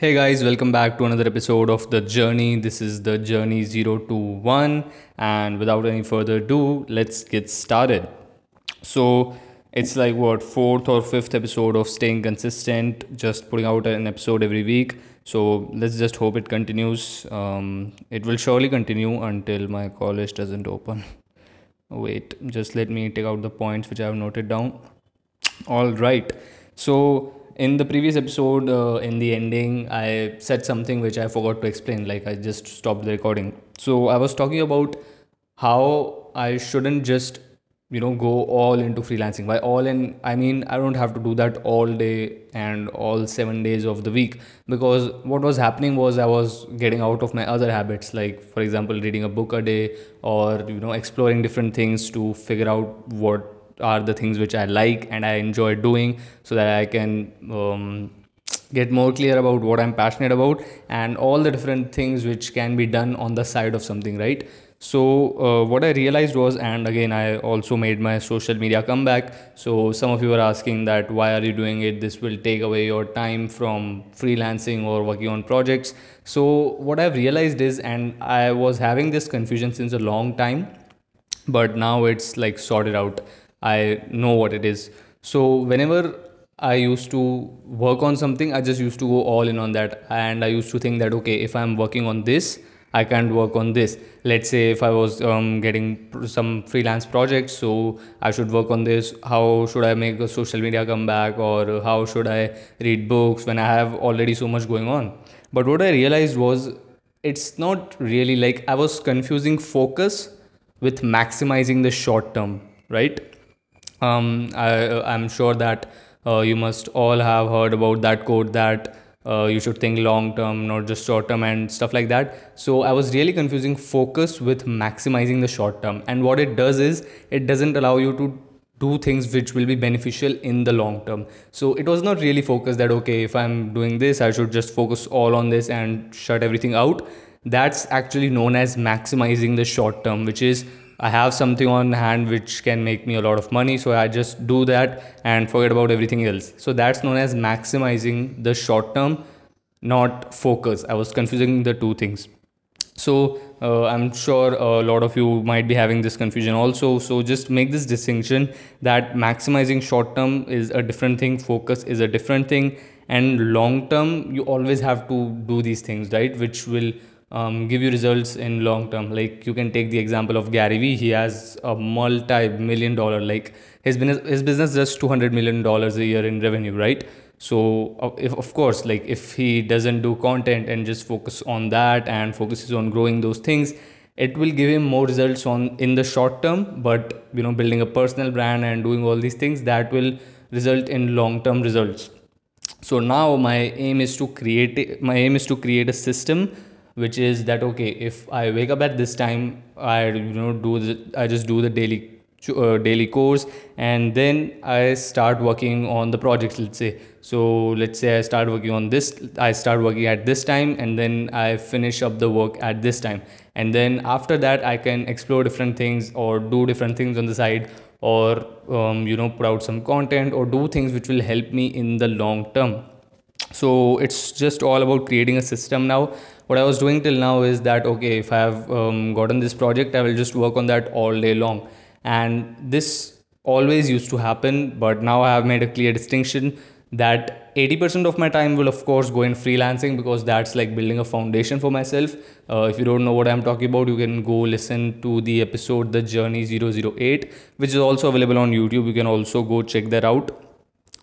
Hey guys, welcome back to another episode of The Journey. This is The Journey 021, and without any further ado, let's get started. So, it's like what, fourth or fifth episode of staying consistent, just putting out an episode every week. So, let's just hope it continues. Um, it will surely continue until my college doesn't open. Wait, just let me take out the points which I have noted down. All right. So, in the previous episode, uh, in the ending, I said something which I forgot to explain. Like, I just stopped the recording. So, I was talking about how I shouldn't just, you know, go all into freelancing. By all in, I mean, I don't have to do that all day and all seven days of the week. Because what was happening was I was getting out of my other habits, like, for example, reading a book a day or, you know, exploring different things to figure out what are the things which I like and I enjoy doing so that I can um, get more clear about what I'm passionate about and all the different things which can be done on the side of something, right? So, uh, what I realized was, and again, I also made my social media comeback. So, some of you are asking that why are you doing it? This will take away your time from freelancing or working on projects. So, what I've realized is, and I was having this confusion since a long time, but now it's like sorted out I know what it is. So whenever I used to work on something, I just used to go all in on that. And I used to think that, okay, if I'm working on this, I can't work on this. Let's say if I was um, getting some freelance projects, so I should work on this. How should I make a social media comeback, or how should I read books when I have already so much going on? But what I realized was it's not really like I was confusing focus with maximizing the short term, right? Um, I, I'm sure that uh, you must all have heard about that quote that uh, you should think long term, not just short term, and stuff like that. So I was really confusing focus with maximizing the short term. And what it does is it doesn't allow you to do things which will be beneficial in the long term. So it was not really focused that okay, if I'm doing this, I should just focus all on this and shut everything out. That's actually known as maximizing the short term, which is I have something on hand which can make me a lot of money, so I just do that and forget about everything else. So that's known as maximizing the short term, not focus. I was confusing the two things. So uh, I'm sure a lot of you might be having this confusion also. So just make this distinction that maximizing short term is a different thing, focus is a different thing, and long term you always have to do these things, right? Which will um, give you results in long term. Like you can take the example of gary vee. He has a multi-million dollar like his business his business does 200 million dollars a year in revenue right? So if of course like if he doesn't do content and just focus on that and focuses on growing those things it will give him more results on in the short term. But you know building a personal brand and doing all these things that will result in long term results. So now my aim is to create my aim is to create a system which is that okay if i wake up at this time i you know do the i just do the daily uh, daily course and then i start working on the projects let's say. So let's say i start working on this i start working at this time and then i finish up the work at this time. And then after that i can explore different things or do different things on the side or um, you know put out some content or do things which will help me in the long term. So it's just all about creating a system now what I was doing till now is that okay, if I have um, gotten this project, I will just work on that all day long. And this always used to happen, but now I have made a clear distinction that 80% of my time will of course go in freelancing because that's like building a foundation for myself. Uh, if you don't know what i'm talking about you can go listen to the episode the journey 008 which is also available on youtube. You can also go check that out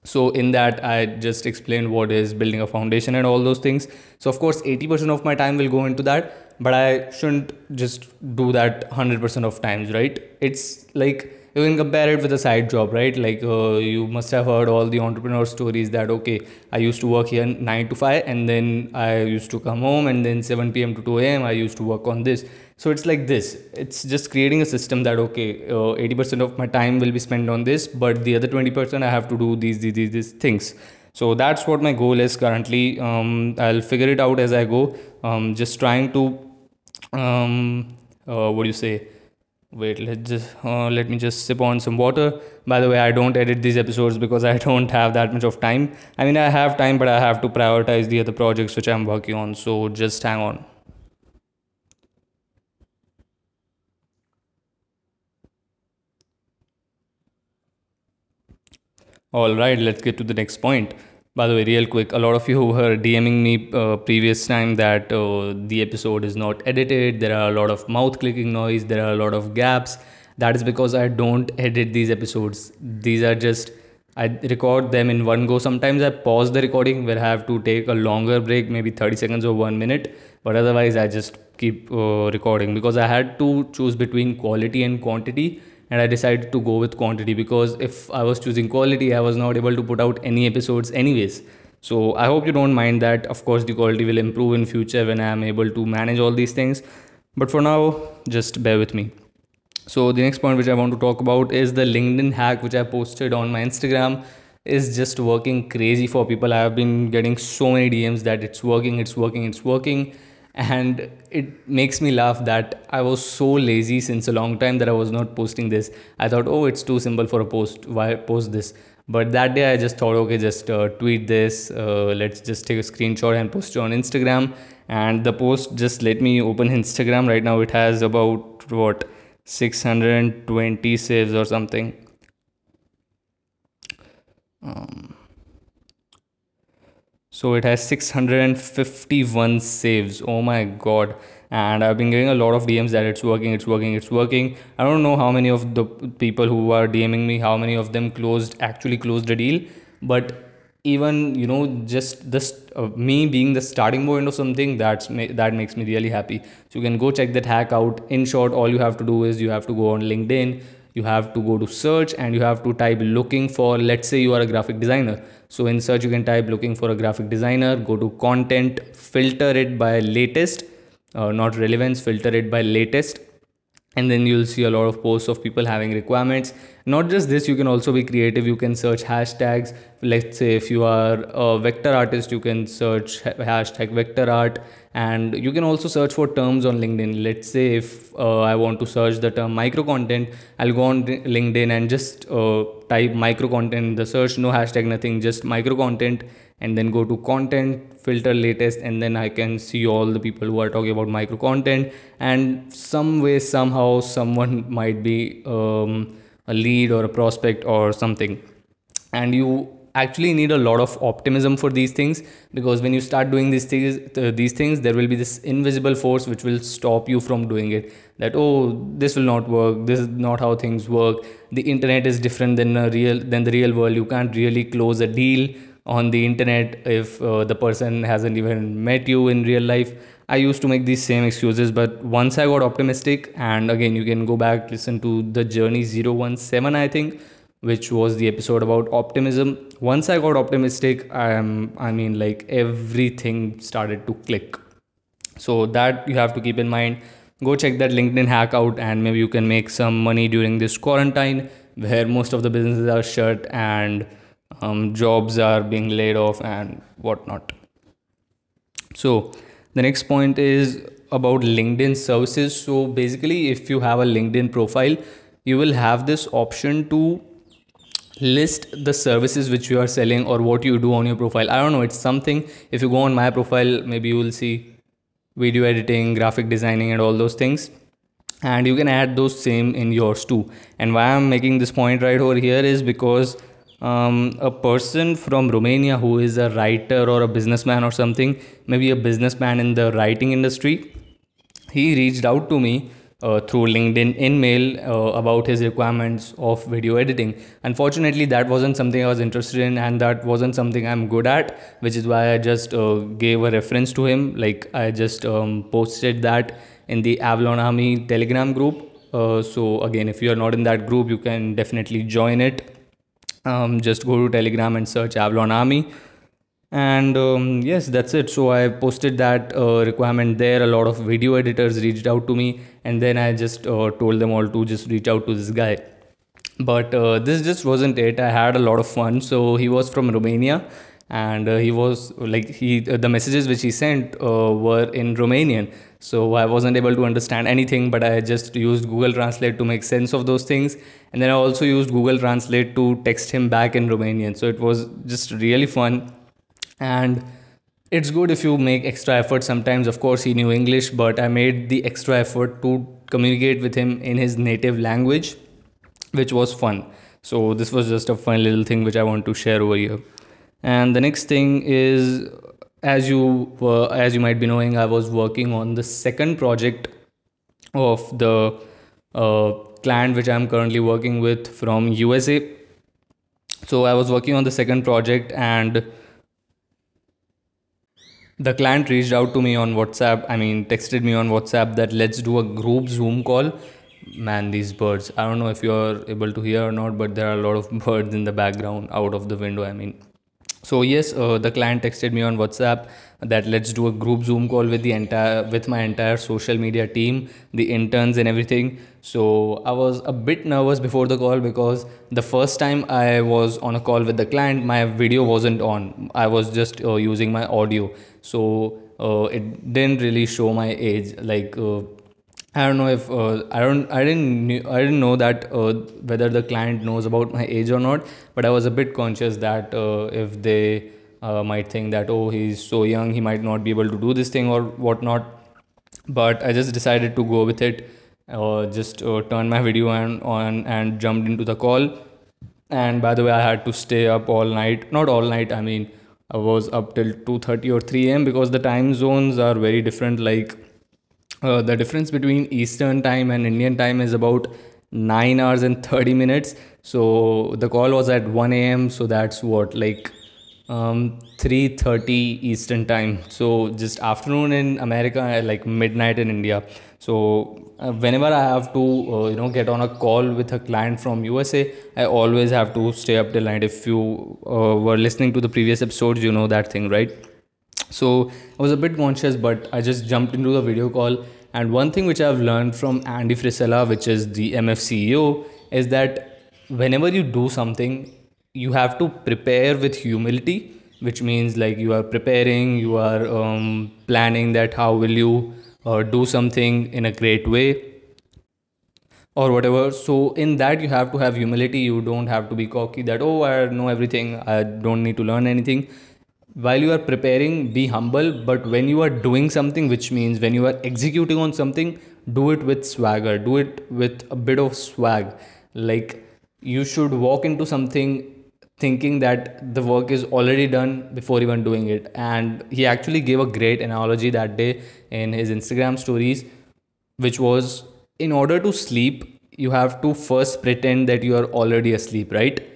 so in that i just explained what is building a foundation and all those things. So of course 80% of my time will go into that but i shouldn't just do that 100% of times right? It's like you can compare it with a side job right? Like uh, you must have heard all the entrepreneur stories that okay i used to work here 9 to 5 and then i used to come home and then 7 pm to 2 am i used to work on this so it's like this. It's just creating a system that okay uh, 80% of my time will be spent on this but the other 20% i have to do these these these, these things. So that's what my goal is currently. Um, i'll figure it out as i go. Um, just trying to um, uh, what do you say? Wait let's just uh, let me just sip on some water. By the way i don't edit these episodes because i don't have that much of time. I mean i have time but i have to prioritize the other projects which i'm working on. So just hang on all right let's get to the next point. By the way real quick a lot of you who were dming me uh, previous time that uh, the episode is not edited there are a lot of mouth clicking noise there are a lot of gaps. That is because i don't edit these episodes. These are just i record them in one go. Sometimes i pause the recording where i have to take a longer break maybe 30 seconds or 1 minute. But otherwise i just keep uh, recording because i had to choose between quality and quantity and I decided to go with quantity because if I was choosing quality, I was not able to put out any episodes anyways. So I hope you don't mind that. Of course, the quality will improve in future when I am able to manage all these things. But for now, just bear with me. So the next point which I want to talk about is the LinkedIn hack which I posted on my Instagram is just working crazy for people. I have been getting so many DMs that it's working, it's working, it's working and it makes me laugh that I was so lazy since a long time that I was not posting this. I thought, oh, it's too simple for a post. Why post this? But that day I just thought, okay, just uh, tweet this. Uh, let's just take a screenshot and post it on Instagram. And the post just let me open Instagram right now. It has about what 620 saves or something. Um, so it has 651 saves. Oh my god. And i've been getting a lot of dms that it's working it's working it's working. I don't know how many of the people who are dming me how many of them closed actually closed the deal. But even you know just this uh, me being the starting point of something that's that makes me really happy. So you can go check that hack out. In short all you have to do is you have to go on linkedin you have to go to search and you have to type looking for let's say you are a graphic designer. So in search you can type looking for a graphic designer go to content filter it by latest uh, not relevance filter it by latest and then you'll see a lot of posts of people having requirements. Not just this you can also be creative. You can search hashtags. Let's say if you are a vector artist you can search hashtag vector art. And you can also search for terms on linkedin. Let's say if uh, i want to search the term micro content i'll go on linkedin and just uh, type micro content in the search. No hashtag nothing just micro content and then go to content filter latest and then i can see all the people who are talking about micro content. And some way somehow someone might be um, a lead or a prospect or something. And you actually need a lot of optimism for these things because when you start doing these things uh, these things there will be this invisible force which will stop you from doing it. That oh this will not work. This is not how things work. The internet is different than a real than the real world. You can't really close a deal on the internet if uh, the person hasn't even met you in real life. I used to make these same excuses but once i got optimistic and again you can go back listen to the journey 017 i think which was the episode about optimism. Once i got optimistic i am i mean like everything started to click. So that you have to keep in mind. Go check that linkedin hack out and maybe you can make some money during this quarantine where most of the businesses are shut and um, jobs are being laid off and whatnot. So the next point is about LinkedIn services. So basically, if you have a LinkedIn profile, you will have this option to list the services which you are selling or what you do on your profile. I don't know, it's something. If you go on my profile, maybe you will see video editing, graphic designing, and all those things. And you can add those same in yours too. And why I'm making this point right over here is because um, a person from Romania who is a writer or a businessman or something, maybe a businessman in the writing industry, he reached out to me uh, through LinkedIn InMail uh, about his requirements of video editing. Unfortunately, that wasn't something I was interested in, and that wasn't something I'm good at, which is why I just uh, gave a reference to him. Like, I just um, posted that in the Avalon Army Telegram group. Uh, so, again, if you're not in that group, you can definitely join it um, just go to telegram and search avalon army. And um, yes that's it. So i posted that uh, requirement there. A lot of video editors reached out to me and then i just uh, told them all to just reach out to this guy. But uh, this just wasn't it. I had a lot of fun. So he was from romania and uh, he was like he uh, the messages which he sent uh, were in Romanian. So I wasn't able to understand anything, but I just used Google Translate to make sense of those things, and then I also used Google Translate to text him back in Romanian. So it was just really fun, and it's good if you make extra effort sometimes. Of course he knew english but i made the extra effort to communicate with him in his native language which was fun. So this was just a fun little thing which i want to share over here and the next thing is as you as you might be knowing i was working on the second project of the uh, client which i'm currently working with from usa so i was working on the second project and the client reached out to me on whatsapp i mean texted me on whatsapp that let's do a group zoom call. Man these birds. I don't know if you're able to hear or not but there are a lot of birds in the background out of the window i mean so yes uh, the client texted me on whatsapp that let's do a group zoom call with the entire with my entire social media team the interns and everything. So i was a bit nervous before the call because the first time i was on a call with the client my video wasn't on. I was just uh, using my audio. So uh, it didn't really show my age like uh, I don't know if uh, I don't I didn't knew, I didn't know that uh, whether the client knows about my age or not. But I was a bit conscious that uh, if they uh, might think that oh he's so young he might not be able to do this thing or whatnot. But I just decided to go with it. Uh, just uh, turned my video on, on and jumped into the call. And by the way, I had to stay up all night. Not all night. I mean, I was up till two thirty or three a.m. because the time zones are very different. Like uh, the difference between Eastern time and Indian time is about 9 hours and 30 minutes. So the call was at 1 a.m. So that's what like um 3:30 Eastern time. So just afternoon in America, like midnight in India. So uh, whenever I have to uh, you know get on a call with a client from USA, I always have to stay up till night. If you uh, were listening to the previous episodes, you know that thing, right? So I was a bit conscious, but I just jumped into the video call. And one thing which I've learned from Andy Frisella, which is the MF CEO, is that whenever you do something, you have to prepare with humility, which means like you are preparing, you are um, planning that how will you uh, do something in a great way or whatever. So in that you have to have humility. You don't have to be cocky that oh i know everything. I don't need to learn anything while you are preparing be humble but when you are doing something which means when you are executing on something do it with swagger do it with a bit of swag. Like you should walk into something thinking that the work is already done before even doing it. And he actually gave a great analogy that day in his instagram stories which was in order to sleep you have to first pretend that you are already asleep right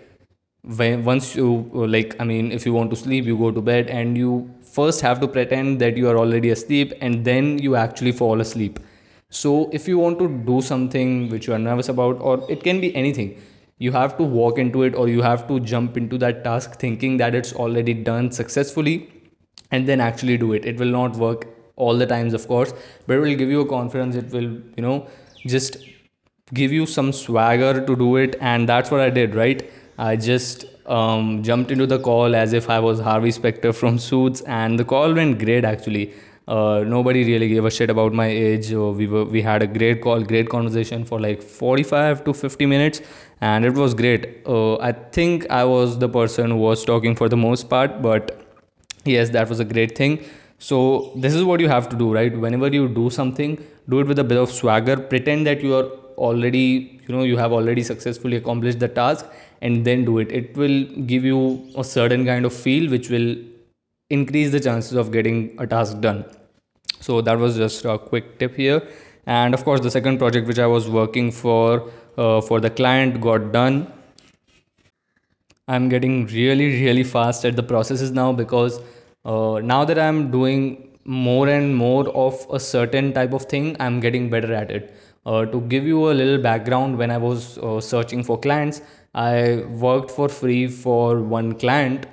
when once you uh, like i mean if you want to sleep you go to bed and you first have to pretend that you are already asleep and then you actually fall asleep. So if you want to do something which you are nervous about or it can be anything you have to walk into it or you have to jump into that task thinking that it's already done successfully and then actually do it. It will not work all the times of course but it will give you a confidence. It will you know just give you some swagger to do it and that's what i did right I just um, jumped into the call as if I was Harvey Specter from Suits, and the call went great actually. Uh, nobody really gave a shit about my age. Uh, we were we had a great call, great conversation for like 45 to 50 minutes, and it was great. Uh, I think I was the person who was talking for the most part, but yes, that was a great thing. So this is what you have to do, right? Whenever you do something, do it with a bit of swagger. Pretend that you are already, you know, you have already successfully accomplished the task and then do it. It will give you a certain kind of feel which will increase the chances of getting a task done. So that was just a quick tip here. And of course the second project which i was working for uh, for the client got done. I'm getting really really fast at the processes now because uh, now that i'm doing more and more of a certain type of thing i'm getting better at it. Uh, to give you a little background when i was uh, searching for clients I worked for free for one client,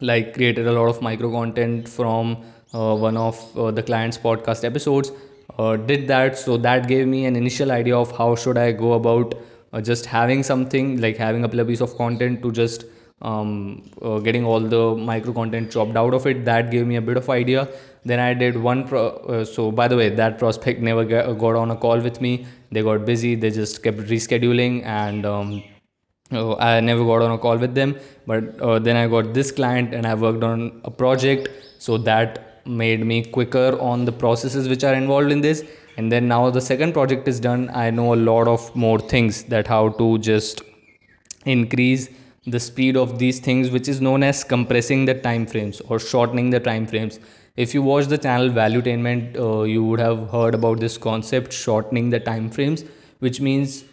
like created a lot of micro content from uh, one of uh, the client's podcast episodes. Uh, did that, so that gave me an initial idea of how should I go about uh, just having something like having a piece of content to just um, uh, getting all the micro content chopped out of it. That gave me a bit of idea. Then i did one pro- uh, so by the way that prospect never got, on a call with me. They got busy. They just kept rescheduling and um, uh, I never got on a call with them, but uh, then I got this client and I worked on a project, so that made me quicker on the processes which are involved in this. And then now the second project is done, I know a lot of more things that how to just increase the speed of these things, which is known as compressing the time frames or shortening the time frames. If you watch the channel Valuetainment, uh, you would have heard about this concept shortening the time frames, which means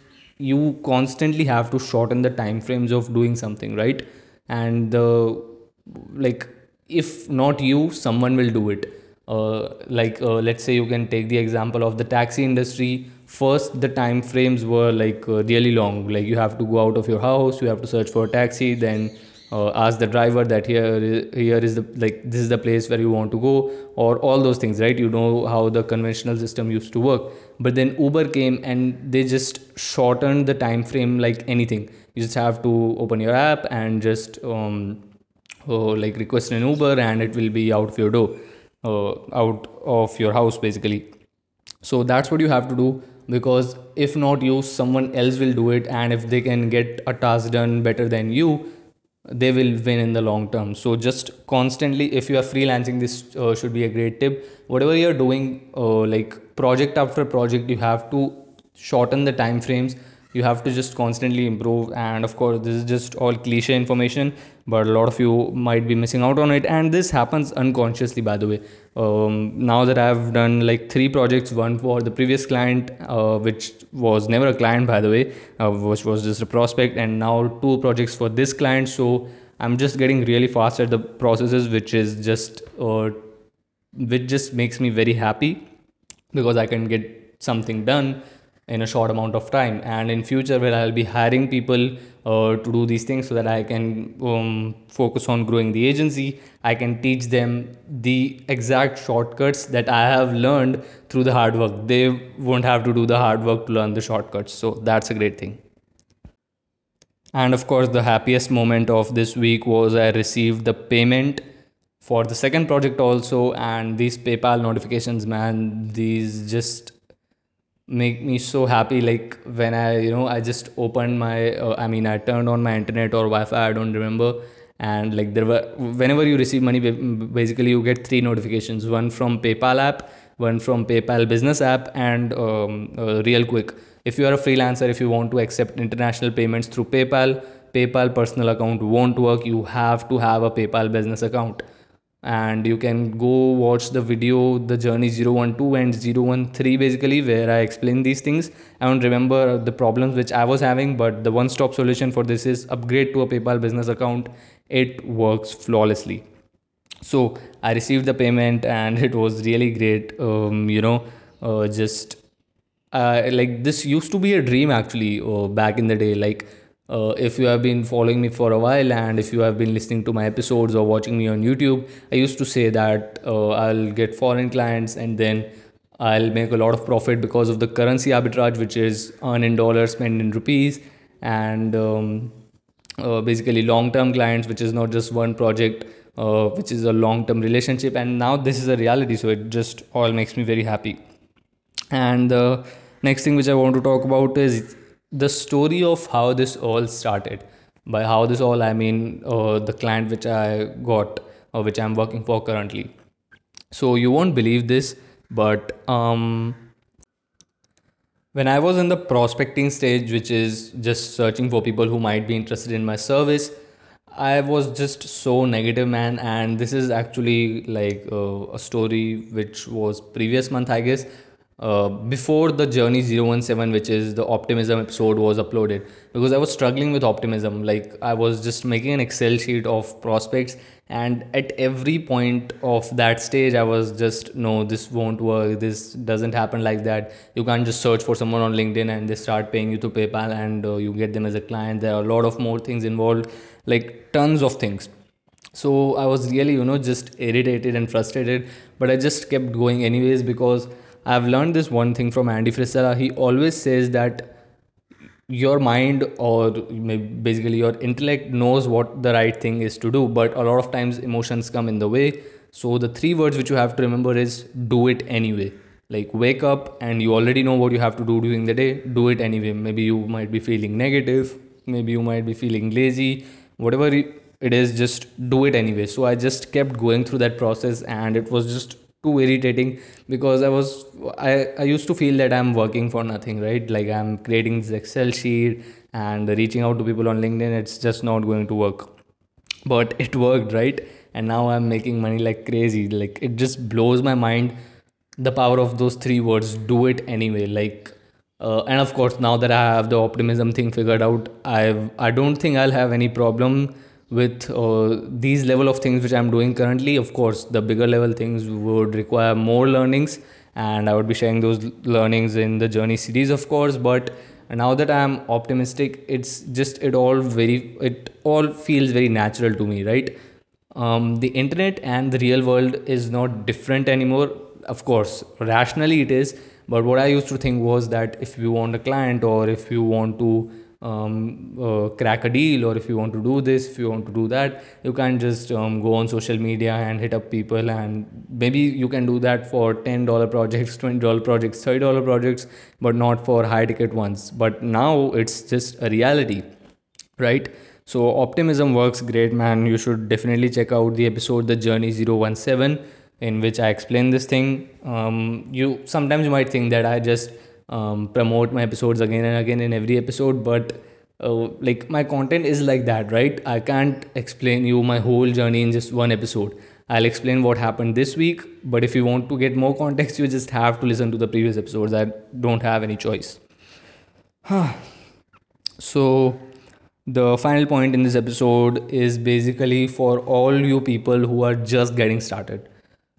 you constantly have to shorten the time frames of doing something right? And uh, like if not you someone will do it. Uh, like uh, let's say you can take the example of the taxi industry. First the time frames were like uh, really long. Like you have to go out of your house you have to search for a taxi then uh, ask the driver that here here is the like this is the place where you want to go or all those things right? You know how the conventional system used to work. But then uber came and they just shortened the time frame like anything. You just have to open your app and just um, uh, like request an uber and it will be out of your door uh, out of your house basically. So that's what you have to do because if not you someone else will do it. And if they can get a task done better than you they will win in the long term. So just constantly if you are freelancing this uh, should be a great tip. Whatever you're doing uh, like project after project you have to shorten the time frames you have to just constantly improve. And of course this is just all cliche information but a lot of you might be missing out on it. And this happens unconsciously by the way. Um, now that i've done like three projects one for the previous client uh, which was never a client by the way uh, which was just a prospect and now two projects for this client. So i'm just getting really fast at the processes which is just uh, which just makes me very happy because i can get something done in a short amount of time. And in future where i'll be hiring people uh, to do these things so that i can um, focus on growing the agency i can teach them the exact shortcuts that i have learned through the hard work. They won't have to do the hard work to learn the shortcuts. So that's a great thing. And of course the happiest moment of this week was i received the payment for the second project also. And these paypal notifications man these just make me so happy like when i you know i just opened my uh, i mean i turned on my internet or wi-fi i don't remember. And like there were whenever you receive money basically you get three notifications. One from paypal app one from paypal business app and um, uh, real quick. If you are a freelancer if you want to accept international payments through paypal paypal personal account won't work. You have to have a paypal business account and you can go watch the video the journey 012 and 013 basically where i explain these things. I don't remember the problems which i was having but the one stop solution for this is upgrade to a paypal business account. It works flawlessly. So i received the payment and it was really great. Um, you know uh, just uh, like this used to be a dream actually uh, back in the day. Like uh, if you have been following me for a while and if you have been listening to my episodes or watching me on YouTube, I used to say that uh, I'll get foreign clients and then I'll make a lot of profit because of the currency arbitrage, which is earn in dollars, spend in rupees, and um, uh, basically long term clients, which is not just one project, uh, which is a long term relationship. And now this is a reality, so it just all makes me very happy. And the next thing which I want to talk about is the story of how this all started. By how this all i mean uh, the client which i got or uh, which i'm working for currently. So you won't believe this but um, when i was in the prospecting stage which is just searching for people who might be interested in my service i was just so negative man. And this is actually like uh, a story which was previous month i guess uh, before the journey 017 which is the optimism episode was uploaded because i was struggling with optimism. Like i was just making an excel sheet of prospects and at every point of that stage i was just no this won't work. This doesn't happen like that. You can't just search for someone on linkedin and they start paying you through paypal and uh, you get them as a client. There are a lot of more things involved like tons of things. So i was really you know just irritated and frustrated but i just kept going anyways because I've learned this one thing from Andy Frisella. He always says that your mind or basically your intellect knows what the right thing is to do but a lot of times emotions come in the way. So the three words which you have to remember is do it anyway. Like wake up and you already know what you have to do during the day. Do it anyway. Maybe you might be feeling negative. Maybe you might be feeling lazy. Whatever it is just do it anyway. So i just kept going through that process and it was just too irritating because I was I, I used to feel that I'm working for nothing, right? Like I'm creating this Excel sheet and reaching out to people on LinkedIn, it's just not going to work. But it worked, right? And now I'm making money like crazy. Like it just blows my mind the power of those three words do it anyway like uh, and of course now that i have the optimism thing figured out i i don't think i'll have any problem with uh, these level of things which i'm doing currently of course the bigger level things would require more learnings and i would be sharing those learnings in the journey series of course but now that i'm optimistic it's just it all very it all feels very natural to me right? Um, the internet and the real world is not different anymore. Of course rationally it is but what i used to think was that if you want a client or if you want to um, uh, crack a deal or if you want to do this if you want to do that you can't just um, go on social media and hit up people and maybe you can do that for $10 projects $20 projects $30 projects but not for high ticket ones. But now it's just a reality right? So optimism works great man. You should definitely check out the episode the journey 017 in which i explain this thing. Um, you sometimes you might think that i just um, promote my episodes again and again in every episode but uh, like my content is like that right? I can't explain you my whole journey in just one episode. I'll explain what happened this week but if you want to get more context you just have to listen to the previous episodes. I don't have any choice. So the final point in this episode is basically for all you people who are just getting started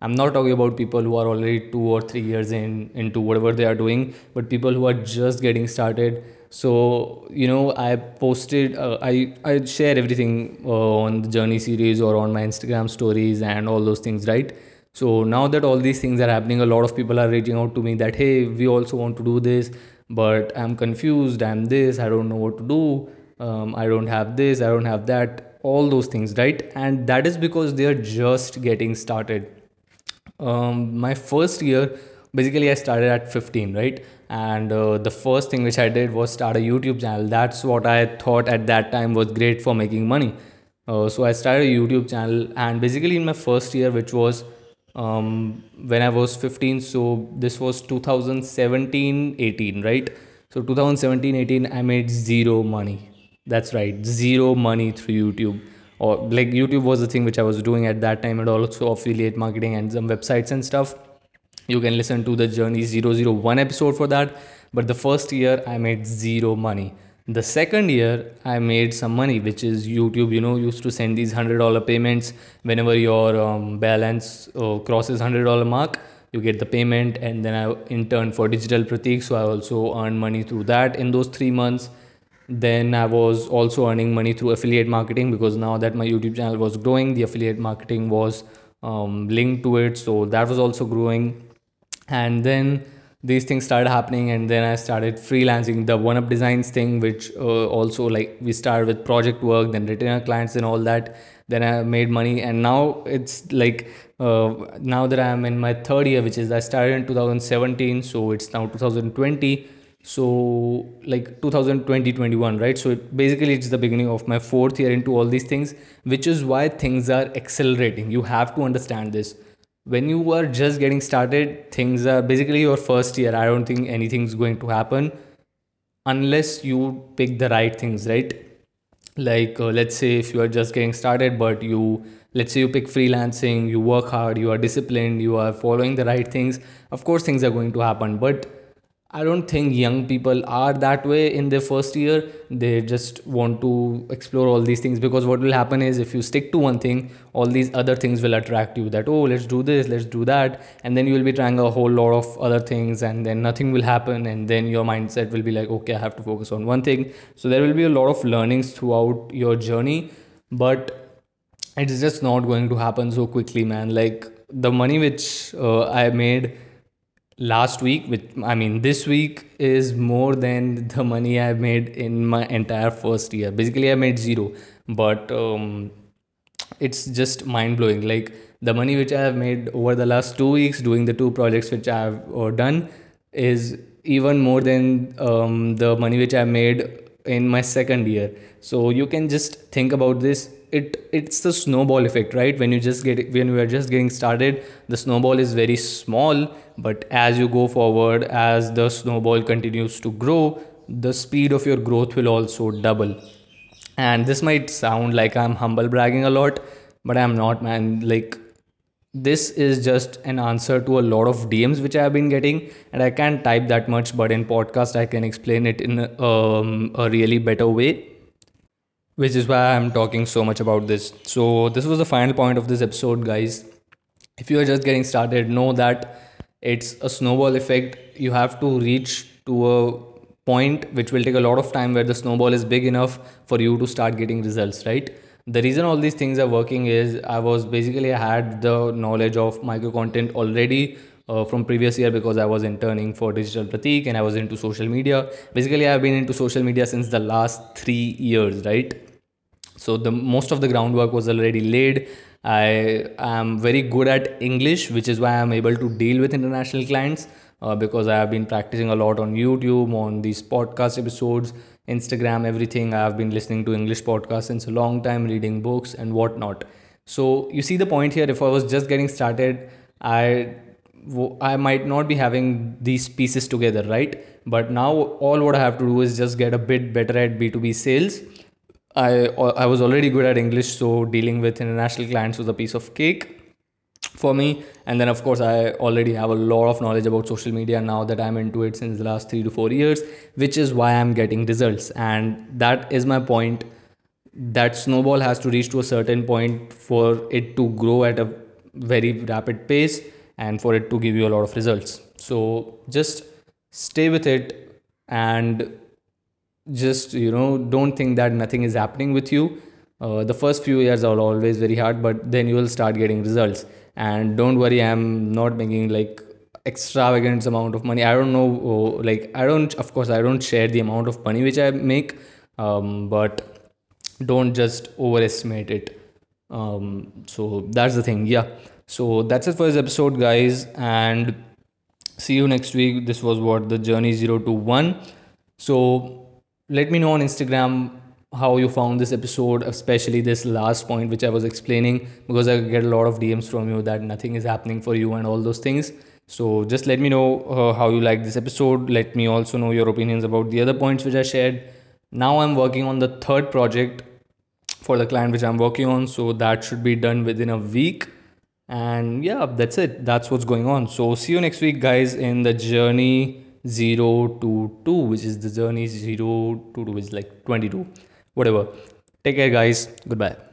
I'm not talking about people who are already two or three years in into whatever they are doing, but people who are just getting started. So you know, I posted, uh, I I share everything uh, on the journey series or on my Instagram stories and all those things, right? So now that all these things are happening, a lot of people are reaching out to me that hey, we also want to do this, but I'm confused. I'm this. I don't know what to do. Um, I don't have this. I don't have that. All those things, right? And that is because they are just getting started um, my first year basically i started at 15 right? And uh, the first thing which i did was start a youtube channel. That's what i thought at that time was great for making money. Uh, so i started a youtube channel and basically in my first year which was um, when i was 15 so this was 2017 18 right? So 2017 18 i made zero money. That's right zero money through youtube or like youtube was the thing which i was doing at that time and also affiliate marketing and some websites and stuff. You can listen to the journey 001 episode for that. But the first year i made zero money. The second year i made some money which is youtube. You know used to send these $100 payments. Whenever your um, balance uh, crosses $100 mark you get the payment. And then i interned for digital pratik so i also earned money through that in those three months then i was also earning money through affiliate marketing because now that my youtube channel was growing the affiliate marketing was um, linked to it. So that was also growing. And then these things started happening and then i started freelancing. The one up designs thing which uh, also like we started with project work then retainer clients and all that then i made money. And now it's like uh, now that i'm in my third year which is i started in 2017 so it's now 2020 so like 2020 21 right? So it, basically it's the beginning of my fourth year into all these things which is why things are accelerating. You have to understand this. When you are just getting started things are basically your first year i don't think anything's going to happen unless you pick the right things right? Like uh, let's say if you are just getting started but you let's say you pick freelancing you work hard you are disciplined you are following the right things of course things are going to happen. But I don't think young people are that way in their first year. They just want to explore all these things because what will happen is if you stick to one thing, all these other things will attract you. That, oh, let's do this, let's do that. And then you will be trying a whole lot of other things and then nothing will happen. And then your mindset will be like, okay, I have to focus on one thing. So there will be a lot of learnings throughout your journey. But it's just not going to happen so quickly, man. Like the money which uh, I made last week which i mean this week is more than the money i made in my entire first year. Basically i made zero but um, it's just mind blowing like the money which i have made over the last two weeks doing the two projects which i have uh, done is even more than um, the money which i made in my second year. So you can just think about this it it's the snowball effect right? When you just get when you are just getting started the snowball is very small but as you go forward as the snowball continues to grow the speed of your growth will also double. And this might sound like i'm humble bragging a lot but i'm not man. Like this is just an answer to a lot of dms which i have been getting and i can't type that much but in podcast i can explain it in um, a really better way which is why I'm talking so much about this. So, this was the final point of this episode, guys. If you are just getting started, know that it's a snowball effect. You have to reach to a point which will take a lot of time where the snowball is big enough for you to start getting results, right? The reason all these things are working is I was basically I had the knowledge of micro content already uh, from previous year because I was interning for Digital Pratik and I was into social media. Basically, I've been into social media since the last three years, right? So the most of the groundwork was already laid. I am very good at English, which is why I'm able to deal with international clients uh, because I have been practicing a lot on YouTube, on these podcast episodes, Instagram, everything. I have been listening to English podcasts since a long time, reading books and whatnot. So you see the point here. If I was just getting started, I I might not be having these pieces together, right? But now all what I have to do is just get a bit better at B2B sales. I uh, I was already good at English, so dealing with international clients was a piece of cake for me. And then of course I already have a lot of knowledge about social media now that I'm into it since the last three to four years, which is why I'm getting results. And that is my point. That snowball has to reach to a certain point for it to grow at a very rapid pace and for it to give you a lot of results. So just stay with it and just you know don't think that nothing is happening with you. Uh, the first few years are always very hard, but then you will start getting results. And don't worry, I'm not making like extravagant amount of money. I don't know, oh, like I don't, of course, I don't share the amount of money which I make, um, but don't just overestimate it. Um, so that's the thing. Yeah. So that's it for this episode, guys, and see you next week. This was what the journey zero to one. So let me know on Instagram how you found this episode, especially this last point which I was explaining, because I get a lot of DMs from you that nothing is happening for you and all those things. So just let me know uh, how you like this episode. Let me also know your opinions about the other points which I shared. Now I'm working on the third project for the client which I'm working on, so that should be done within a week and yeah that's it. That's what's going on. So see you next week guys in the journey 0 to 2 which is the journey 0 to 2 which is like 22 whatever. Take care guys. Goodbye